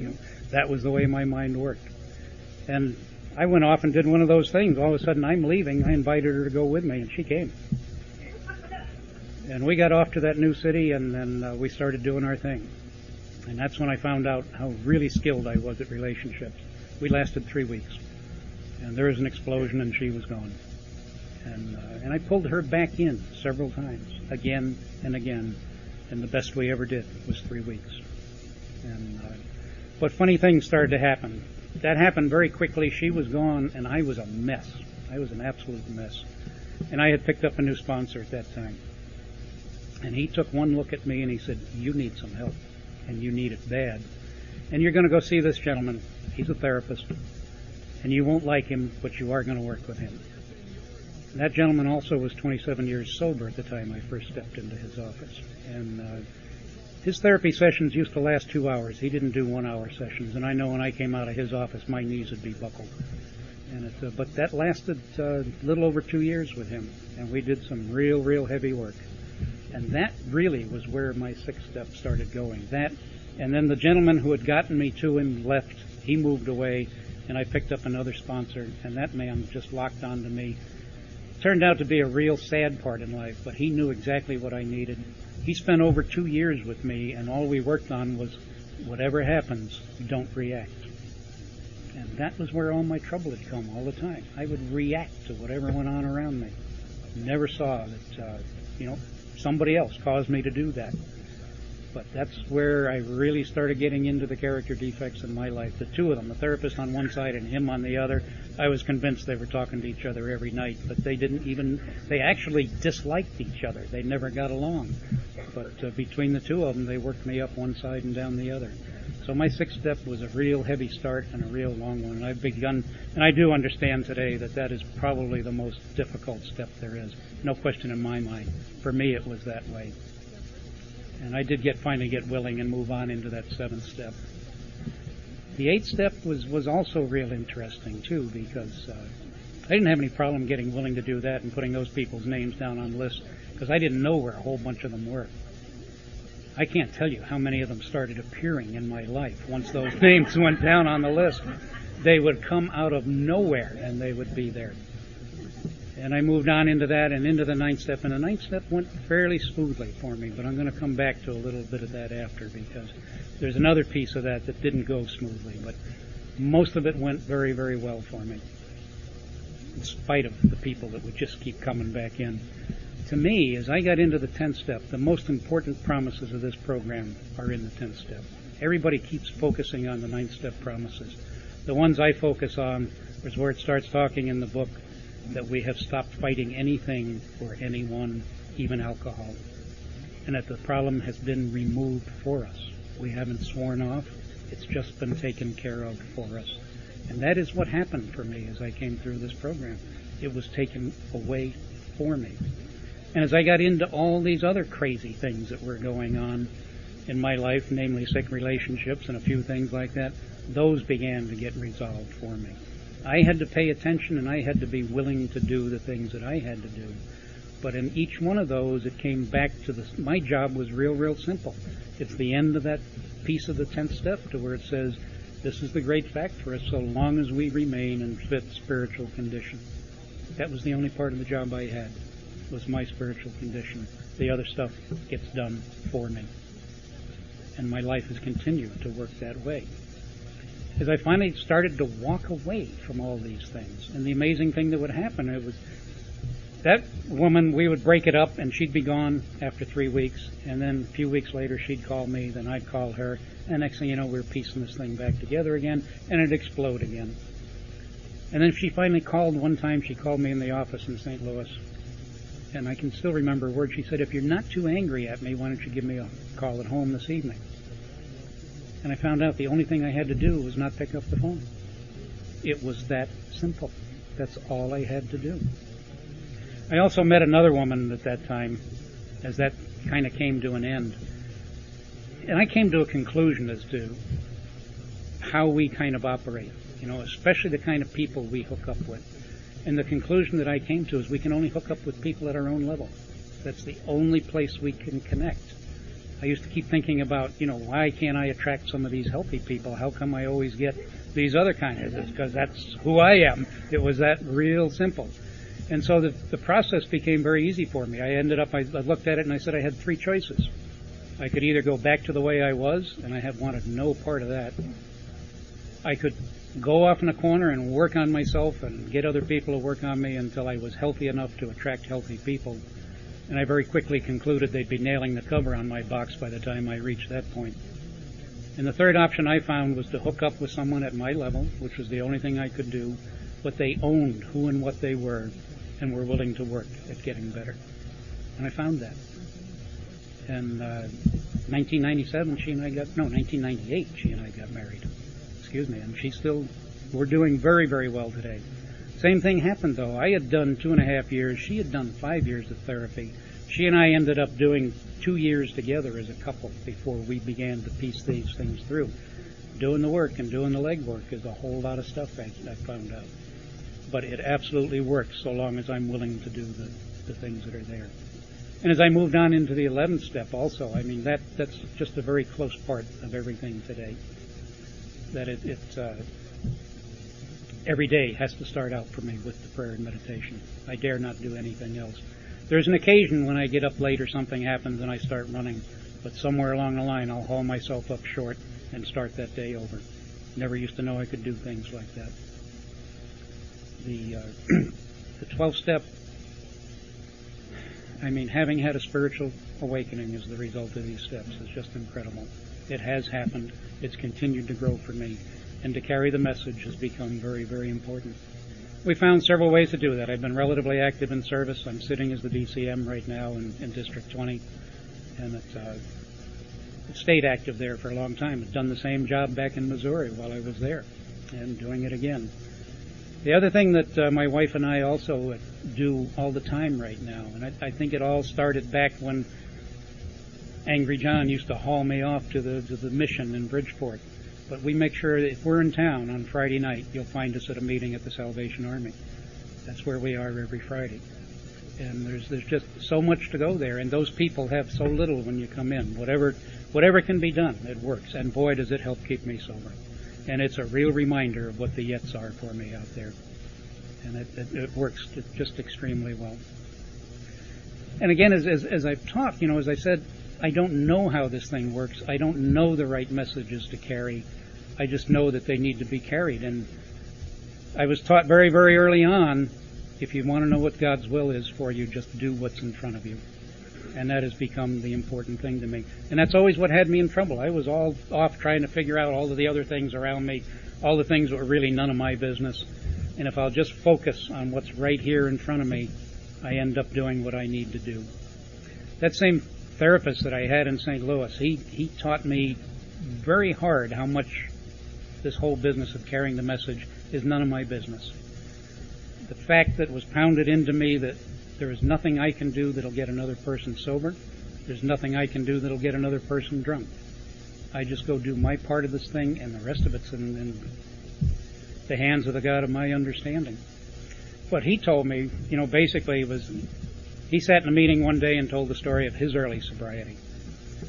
You know, that was the way my mind worked. And I went off and did one of those things. All of a sudden, I'm leaving. I invited her to go with me, and she came. And we got off to that new city, and then uh, we started doing our thing. And that's when I found out how really skilled I was at relationships. We lasted three weeks. And there was an explosion and she was gone. And, uh, and I pulled her back in several times, again and again. And the best we ever did was three weeks. And, uh, but funny things started to happen. That happened very quickly. She was gone and I was a mess. I was an absolute mess. And I had picked up a new sponsor at that time. And he took one look at me and he said, you need some help and you need it bad. And you're going to go see this gentleman. He's a therapist. And you won't like him, but you are going to work with him. And that gentleman also was 27 years sober at the time I first stepped into his office. And uh, his therapy sessions used to last two hours. He didn't do one hour sessions. And I know when I came out of his office, my knees would be buckled. And it, uh, but that lasted uh, a little over two years with him. And we did some real, real heavy work. And that really was where my sixth step started going. That, and then the gentleman who had gotten me to him left. He moved away, and I picked up another sponsor, and that man just locked onto me. Turned out to be a real sad part in life, but he knew exactly what I needed. He spent over two years with me, and all we worked on was whatever happens, don't react. And that was where all my trouble had come all the time. I would react to whatever went on around me. never saw that, uh, you know, somebody else caused me to do that. But that's where I really started getting into the character defects in my life. The two of them, the therapist on one side and him on the other, I was convinced they were talking to each other every night, but they didn't even, they actually disliked each other. They never got along. But uh, between the two of them, they worked me up one side and down the other. So my sixth step was a real heavy start and a real long one. I've begun, and I do understand today that that is probably the most difficult step there is. No question in my mind. For me, it was that way. And I did get finally get willing and move on into that seventh step. The eighth step was, was also real interesting too because uh, I didn't have any problem getting willing to do that and putting those people's names down on the list because I didn't know where a whole bunch of them were. I can't tell you how many of them started appearing in my life once those names went down on the list. They would come out of nowhere and they would be there. And I moved on into that and into the ninth step, and the ninth step went fairly smoothly for me, but I'm going to come back to a little bit of that after because there's another piece of that that didn't go smoothly, but most of it went very, very well for me, in spite of the people that would just keep coming back in. To me, as I got into the 10th step, the most important promises of this program are in the 10th step. Everybody keeps focusing on the ninth step promises. The ones I focus on is where it starts talking in the book that we have stopped fighting anything or anyone, even alcohol, and that the problem has been removed for us. We haven't sworn off. It's just been taken care of for us. And that is what happened for me as I came through this program. It was taken away for me. And as I got into all these other crazy things that were going on in my life, namely sick relationships and a few things like that, those began to get resolved for me. I had to pay attention and I had to be willing to do the things that I had to do. But in each one of those, it came back to the, my job was real, real simple. It's the end of that piece of the 10th step to where it says, this is the great fact for us so long as we remain in fit spiritual condition. That was the only part of the job I had, was my spiritual condition. The other stuff gets done for me. And my life has continued to work that way is I finally started to walk away from all these things. And the amazing thing that would happen, it was that woman, we would break it up and she'd be gone after three weeks. And then a few weeks later, she'd call me, then I'd call her. And next thing you know, we are piecing this thing back together again and it'd explode again. And then she finally called one time, she called me in the office in St. Louis. And I can still remember a word she said, if you're not too angry at me, why don't you give me a call at home this evening? And I found out the only thing I had to do was not pick up the phone. It was that simple. That's all I had to do. I also met another woman at that time as that kind of came to an end. And I came to a conclusion as to how we kind of operate, you know, especially the kind of people we hook up with. And the conclusion that I came to is we can only hook up with people at our own level. That's the only place we can connect. I used to keep thinking about, you know, why can't I attract some of these healthy people? How come I always get these other kinds? It's because that's who I am. It was that real simple. And so the, the process became very easy for me. I ended up, I, I looked at it and I said I had three choices. I could either go back to the way I was, and I had wanted no part of that. I could go off in a corner and work on myself and get other people to work on me until I was healthy enough to attract healthy people and I very quickly concluded they'd be nailing the cover on my box by the time I reached that point. And the third option I found was to hook up with someone at my level, which was the only thing I could do, but they owned who and what they were and were willing to work at getting better. And I found that. And uh, 1997, she and I got, no, 1998, she and I got married. Excuse me. And she's still, we're doing very, very well today. Same thing happened though. I had done two and a half years. She had done five years of therapy. She and I ended up doing two years together as a couple before we began to piece these things through. Doing the work and doing the legwork is a whole lot of stuff I, I found out. But it absolutely works so long as I'm willing to do the, the things that are there. And as I moved on into the 11th step also, I mean, that, that's just a very close part of everything today. That it, uh, every day has to start out for me with the prayer and meditation. I dare not do anything else. There's an occasion when I get up late or something happens and I start running, but somewhere along the line I'll haul myself up short and start that day over. Never used to know I could do things like that. The uh, the 12 step I mean, having had a spiritual awakening as the result of these steps is just incredible. It has happened. It's continued to grow for me. And to carry the message has become very, very important. We found several ways to do that. I've been relatively active in service. I'm sitting as the DCM right now in, in District 20, and it's, uh, stayed active there for a long time. I've done the same job back in Missouri while I was there, and doing it again. The other thing that uh, my wife and I also do all the time right now, and I, I think it all started back when Angry John used to haul me off to the to the mission in Bridgeport. But we make sure that if we're in town on Friday night, you'll find us at a meeting at the Salvation Army. That's where we are every Friday. And there's there's just so much to go there, and those people have so little when you come in. Whatever whatever can be done, it works. And boy, does it help keep me sober and it's a real reminder of what the yets are for me out there. And it, it, it works just extremely well. And again, as, as, as I've talked, you know, as I said, I don't know how this thing works. I don't know the right messages to carry. I just know that they need to be carried. And I was taught very, very early on, if you want to know what God's will is for you, just do what's in front of you and that has become the important thing to me. And that's always what had me in trouble. I was all off trying to figure out all of the other things around me, all the things that were really none of my business. And if I'll just focus on what's right here in front of me, I end up doing what I need to do. That same therapist that I had in St. Louis, he, he taught me very hard how much this whole business of carrying the message is none of my business. The fact that was pounded into me that there is nothing I can do that'll get another person sober. There's nothing I can do that'll get another person drunk. I just go do my part of this thing, and the rest of it's in, in the hands of the God of my understanding. What he told me, you know, basically was he sat in a meeting one day and told the story of his early sobriety.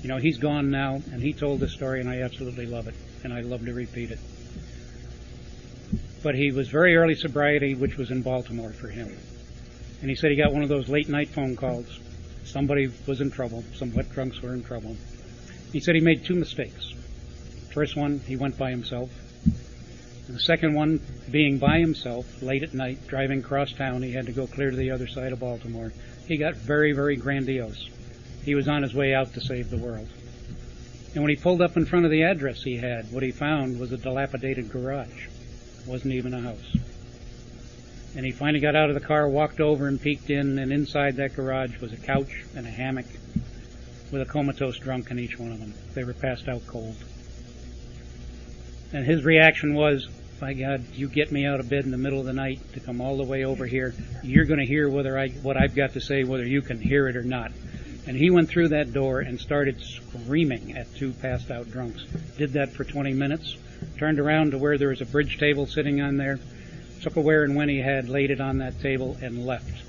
You know, he's gone now, and he told the story, and I absolutely love it, and I love to repeat it. But he was very early sobriety, which was in Baltimore for him and he said he got one of those late night phone calls. Somebody was in trouble. Some wet drunks were in trouble. He said he made two mistakes. First one, he went by himself. And the second one, being by himself late at night, driving cross town, he had to go clear to the other side of Baltimore. He got very, very grandiose. He was on his way out to save the world. And when he pulled up in front of the address he had, what he found was a dilapidated garage. It wasn't even a house. And he finally got out of the car, walked over and peeked in, and inside that garage was a couch and a hammock with a comatose drunk in each one of them. They were passed out cold. And his reaction was, by God, you get me out of bed in the middle of the night to come all the way over here. You're going to hear whether I, what I've got to say, whether you can hear it or not. And he went through that door and started screaming at two passed out drunks. Did that for 20 minutes. Turned around to where there was a bridge table sitting on there took a where and when he had, laid it on that table, and left.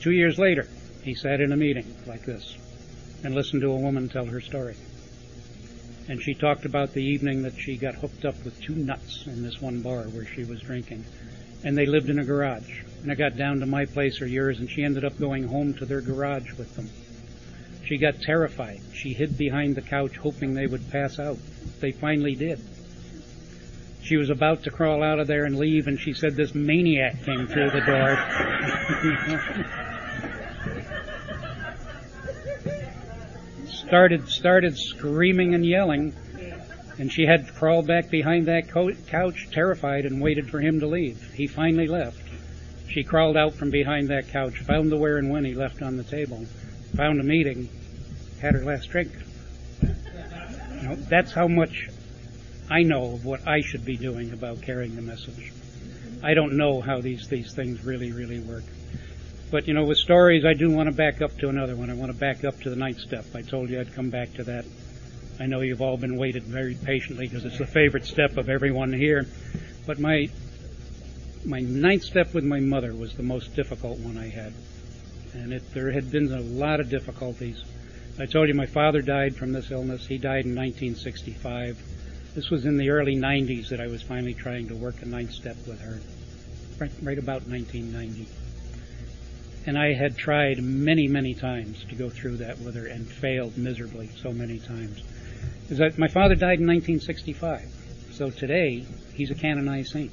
Two years later, he sat in a meeting like this and listened to a woman tell her story. And she talked about the evening that she got hooked up with two nuts in this one bar where she was drinking. And they lived in a garage. And it got down to my place or yours, and she ended up going home to their garage with them. She got terrified. She hid behind the couch, hoping they would pass out. They finally did. She was about to crawl out of there and leave, and she said this maniac came through the door. started started screaming and yelling, and she had to crawl back behind that co- couch, terrified, and waited for him to leave. He finally left. She crawled out from behind that couch, found the where and when he left on the table, found a meeting, had her last drink. You know, that's how much I know of what I should be doing about carrying the message. I don't know how these, these things really, really work. But, you know, with stories, I do want to back up to another one. I want to back up to the ninth step. I told you I'd come back to that. I know you've all been waited very patiently because it's the favorite step of everyone here. But my, my ninth step with my mother was the most difficult one I had. And it, there had been a lot of difficulties. I told you my father died from this illness. He died in 1965. This was in the early 90s that I was finally trying to work a ninth step with her, right, right about 1990. And I had tried many, many times to go through that with her and failed miserably so many times. Is that my father died in 1965, so today he's a canonized saint.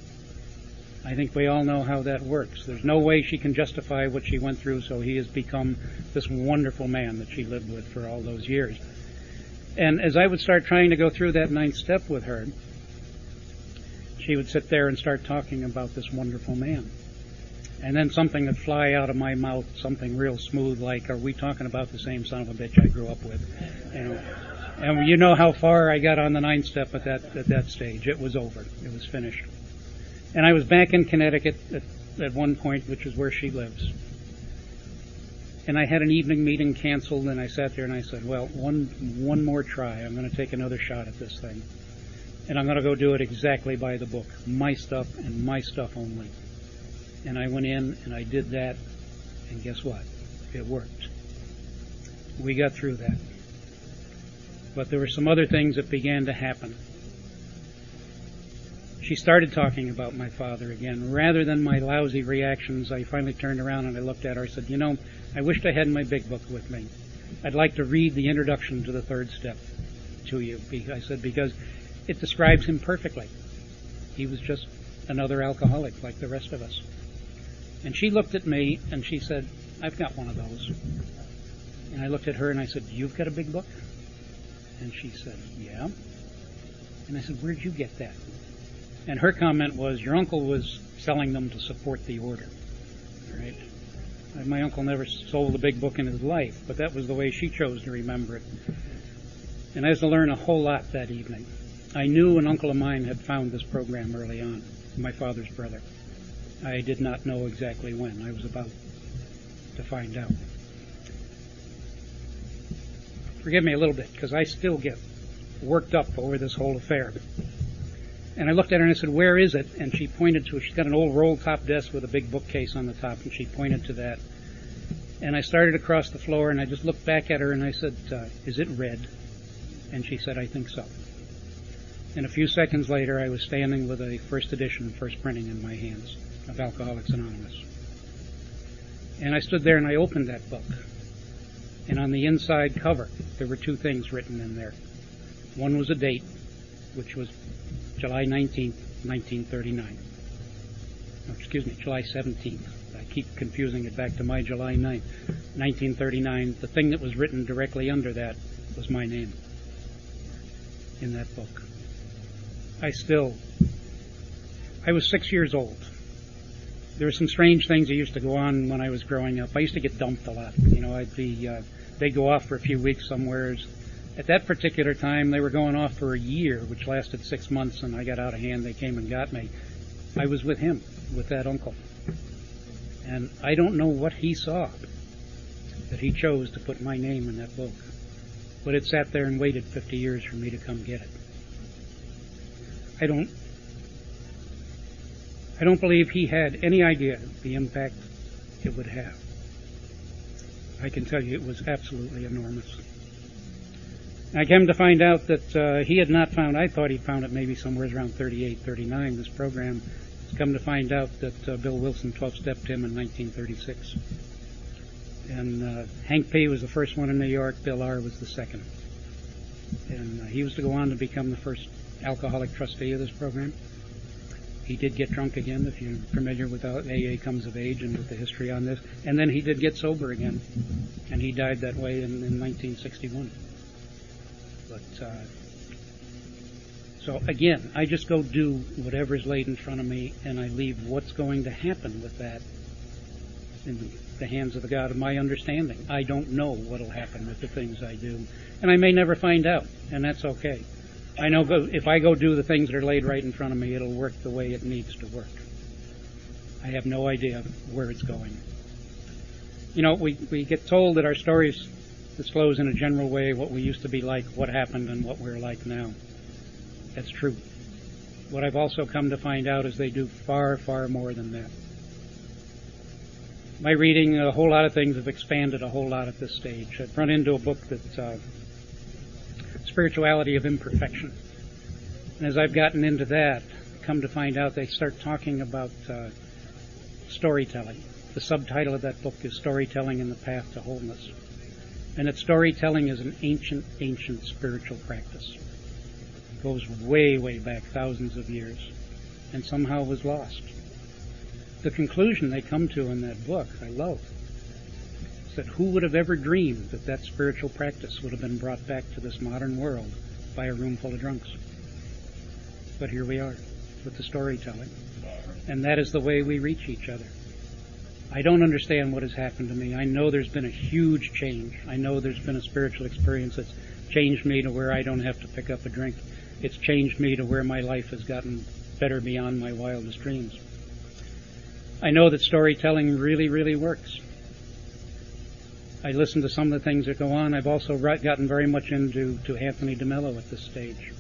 I think we all know how that works. There's no way she can justify what she went through, so he has become this wonderful man that she lived with for all those years. And as I would start trying to go through that ninth step with her, she would sit there and start talking about this wonderful man. And then something would fly out of my mouth, something real smooth, like, "Are we talking about the same son of a bitch I grew up with?" You know, and you know how far I got on the ninth step at that at that stage. It was over. It was finished. And I was back in Connecticut at, at one point, which is where she lives. And I had an evening meeting canceled, and I sat there and I said, "Well, one one more try. I'm going to take another shot at this thing, and I'm going to go do it exactly by the book, my stuff and my stuff only." And I went in and I did that, and guess what? It worked. We got through that. But there were some other things that began to happen she started talking about my father again. Rather than my lousy reactions, I finally turned around and I looked at her. I said, You know, I wished I had my big book with me. I'd like to read the introduction to the third step to you. I said, Because it describes him perfectly. He was just another alcoholic like the rest of us. And she looked at me and she said, I've got one of those. And I looked at her and I said, You've got a big book? And she said, Yeah. And I said, Where'd you get that? And her comment was, Your uncle was selling them to support the order. Right? My uncle never sold a big book in his life, but that was the way she chose to remember it. And I was to learn a whole lot that evening. I knew an uncle of mine had found this program early on, my father's brother. I did not know exactly when. I was about to find out. Forgive me a little bit, because I still get worked up over this whole affair. And I looked at her and I said, Where is it? And she pointed to it. She's got an old roll top desk with a big bookcase on the top, and she pointed to that. And I started across the floor and I just looked back at her and I said, uh, Is it red? And she said, I think so. And a few seconds later, I was standing with a first edition, first printing in my hands of Alcoholics Anonymous. And I stood there and I opened that book. And on the inside cover, there were two things written in there. One was a date, which was July 19th, 1939. Oh, excuse me, July 17th. I keep confusing it back to my July 9th, 1939. The thing that was written directly under that was my name in that book. I still, I was six years old. There were some strange things that used to go on when I was growing up. I used to get dumped a lot. You know, I'd be, uh, they'd go off for a few weeks somewheres at that particular time, they were going off for a year, which lasted six months, and I got out of hand. They came and got me. I was with him, with that uncle. And I don't know what he saw that he chose to put my name in that book. But it sat there and waited 50 years for me to come get it. I don't I don't believe he had any idea the impact it would have. I can tell you it was absolutely enormous. I came to find out that uh, he had not found, I thought he'd found it maybe somewhere around 38, 39. This program come to find out that uh, Bill Wilson 12 stepped him in 1936. And uh, Hank P. was the first one in New York, Bill R. was the second. And uh, he was to go on to become the first alcoholic trustee of this program. He did get drunk again, if you're familiar with how AA comes of age and with the history on this. And then he did get sober again. And he died that way in, in 1961. But uh, so again, I just go do whatever's laid in front of me, and I leave what's going to happen with that in the hands of the God of my understanding. I don't know what'll happen with the things I do, and I may never find out, and that's okay. I know if I go do the things that are laid right in front of me, it'll work the way it needs to work. I have no idea where it's going. You know, we, we get told that our stories disclose in a general way what we used to be like, what happened, and what we're like now. That's true. What I've also come to find out is they do far, far more than that. My reading, a whole lot of things have expanded a whole lot at this stage. I've run into a book that's uh, Spirituality of Imperfection. And as I've gotten into that, come to find out they start talking about uh, storytelling. The subtitle of that book is Storytelling in the Path to Wholeness and that storytelling is an ancient, ancient spiritual practice. It goes way, way back, thousands of years, and somehow was lost. the conclusion they come to in that book, I love. That who would have ever dreamed that that spiritual practice would have been brought back to this modern world by a room full of drunks? But here we are with the storytelling. And that is the way we reach each other. I don't understand what has happened to me. I know there's been a huge change. I know there's been a spiritual experience that's changed me to where I don't have to pick up a drink. It's changed me to where my life has gotten better beyond my wildest dreams. I know that storytelling really, really works. I listen to some of the things that go on. I've also gotten very much into to Anthony DeMello at this stage.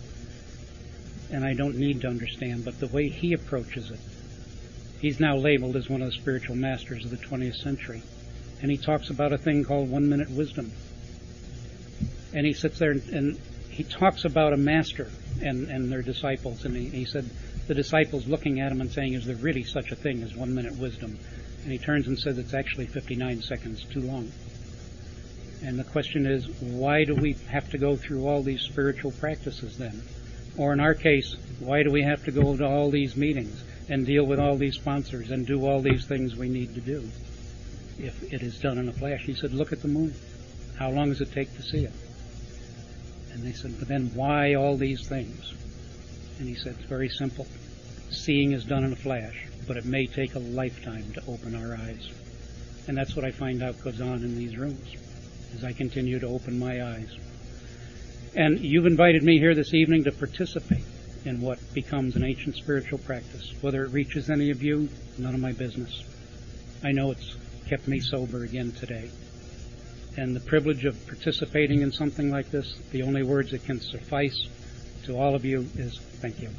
And I don't need to understand, but the way he approaches it, he's now labeled as one of the spiritual masters of the 20th century. And he talks about a thing called one minute wisdom. And he sits there and, and he talks about a master and, and their disciples. And he, he said, the disciples looking at him and saying, Is there really such a thing as one minute wisdom? And he turns and says, It's actually 59 seconds too long. And the question is, why do we have to go through all these spiritual practices then? Or in our case, why do we have to go to all these meetings and deal with all these sponsors and do all these things we need to do if it is done in a flash? He said, Look at the moon. How long does it take to see it? And they said, But then why all these things? And he said, It's very simple. Seeing is done in a flash, but it may take a lifetime to open our eyes. And that's what I find out goes on in these rooms as I continue to open my eyes. And you've invited me here this evening to participate in what becomes an ancient spiritual practice. Whether it reaches any of you, none of my business. I know it's kept me sober again today. And the privilege of participating in something like this, the only words that can suffice to all of you is thank you.